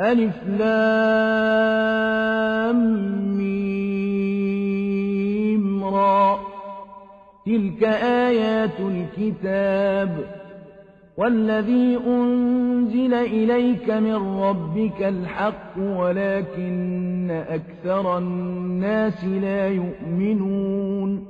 ألف لام ميم را. تلك آيات الكتاب. والذي أنزل إليك من ربك الحق ولكن أكثر الناس لا يؤمنون.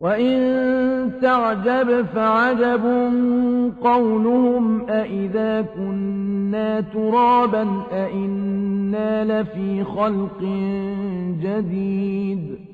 وإن تعجب فعجب قولهم أئذا كنا ترابا أئنا لفي خلق جديد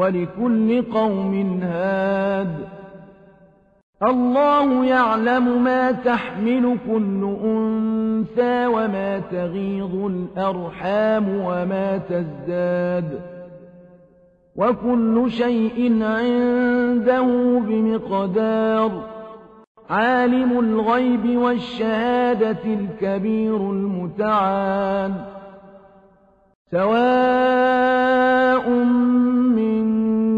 ولكل قوم هاد. الله يعلم ما تحمل كل أنثى وما تغيض الأرحام وما تزداد. وكل شيء عنده بمقدار. عالم الغيب والشهادة الكبير المتعال. سواء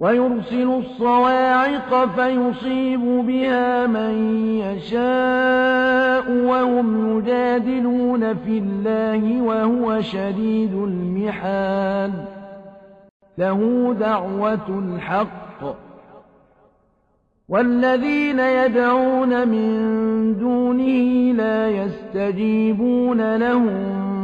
ويرسل الصواعق فيصيب بها من يشاء وهم يجادلون في الله وهو شديد المحال. له دعوة الحق. والذين يدعون من دونه لا يستجيبون لهم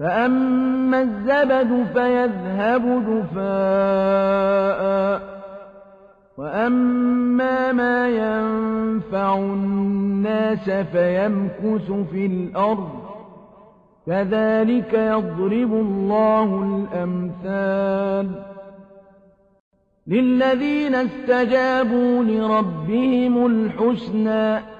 فأما الزبد فيذهب دفاء وأما ما ينفع الناس فيمكث في الأرض كذلك يضرب الله الأمثال للذين استجابوا لربهم الحسنى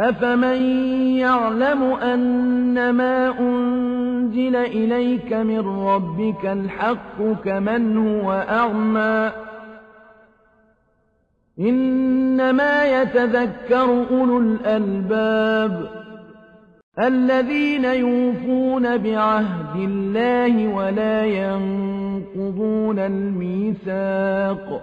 أفمن يعلم أن ما أنزل إليك من ربك الحق كمن هو أعمى إنما يتذكر أولو الألباب الذين يوفون بعهد الله ولا ينقضون الميثاق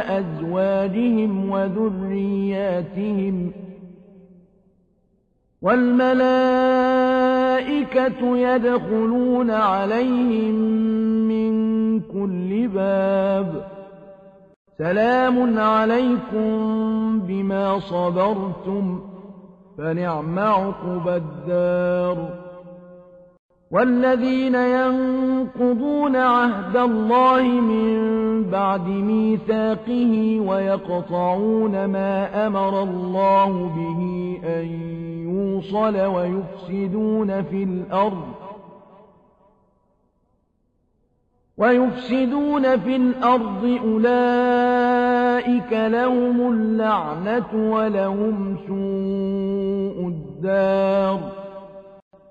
وأزواجهم وذرياتهم والملائكة يدخلون عليهم من كل باب. سلام عليكم بما صبرتم فنعم عقب الدار. والذين ينقضون عهد الله من بعد ميثاقه ويقطعون ما أمر الله به أن يوصل ويفسدون في الأرض ويفسدون في الأرض أولئك لهم اللعنة ولهم سوء الدار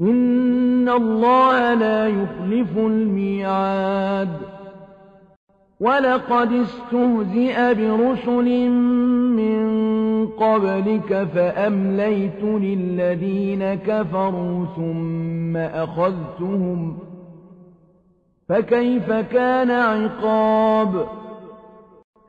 إن الله لا يخلف الميعاد ولقد استهزئ برسل من قبلك فأمليت للذين كفروا ثم أخذتهم فكيف كان عقاب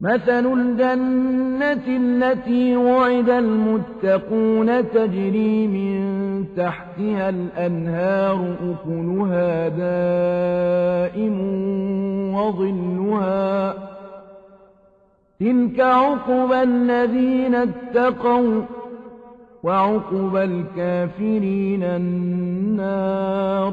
مثل الجنة التي وعد المتقون تجري من تحتها الأنهار أكلها دائم وظلها تلك عقبى الذين اتقوا وعقبى الكافرين النار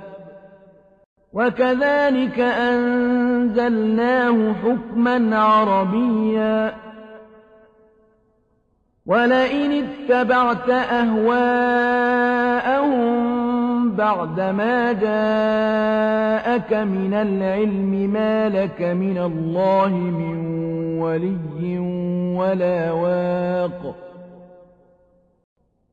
وكذلك أنزلناه حكما عربيا. ولئن اتبعت أهواءهم بعدما جاءك من العلم ما لك من الله من ولي ولا واق.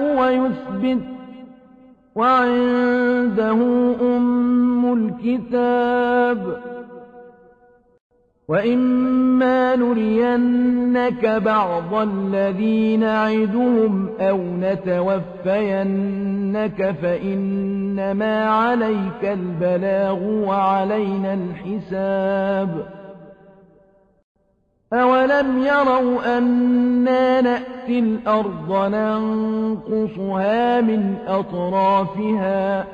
ويثبت وعنده أم الكتاب. وإما نرينك بعض الذي نعدهم أو نتوفينك فإنما عليك البلاغ وعلينا الحساب. أولم يروا أنا نأتي الأرض ننقصها من أطرافها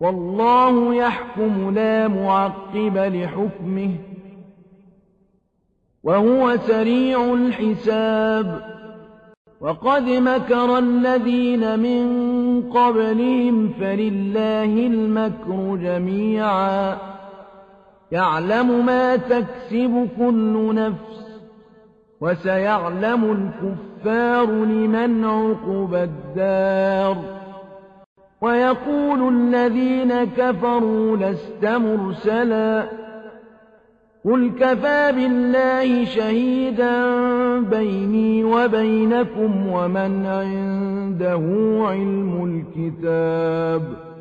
والله يحكم لا معقب لحكمه وهو سريع الحساب وقد مكر الذين من قبلهم فلله المكر جميعا يعلم ما تكسب كل نفس وسيعلم الكفار لمن عقب الدار. ويقول الذين كفروا لست مرسلا قل كفى بالله شهيدا بيني وبينكم ومن عنده علم الكتاب.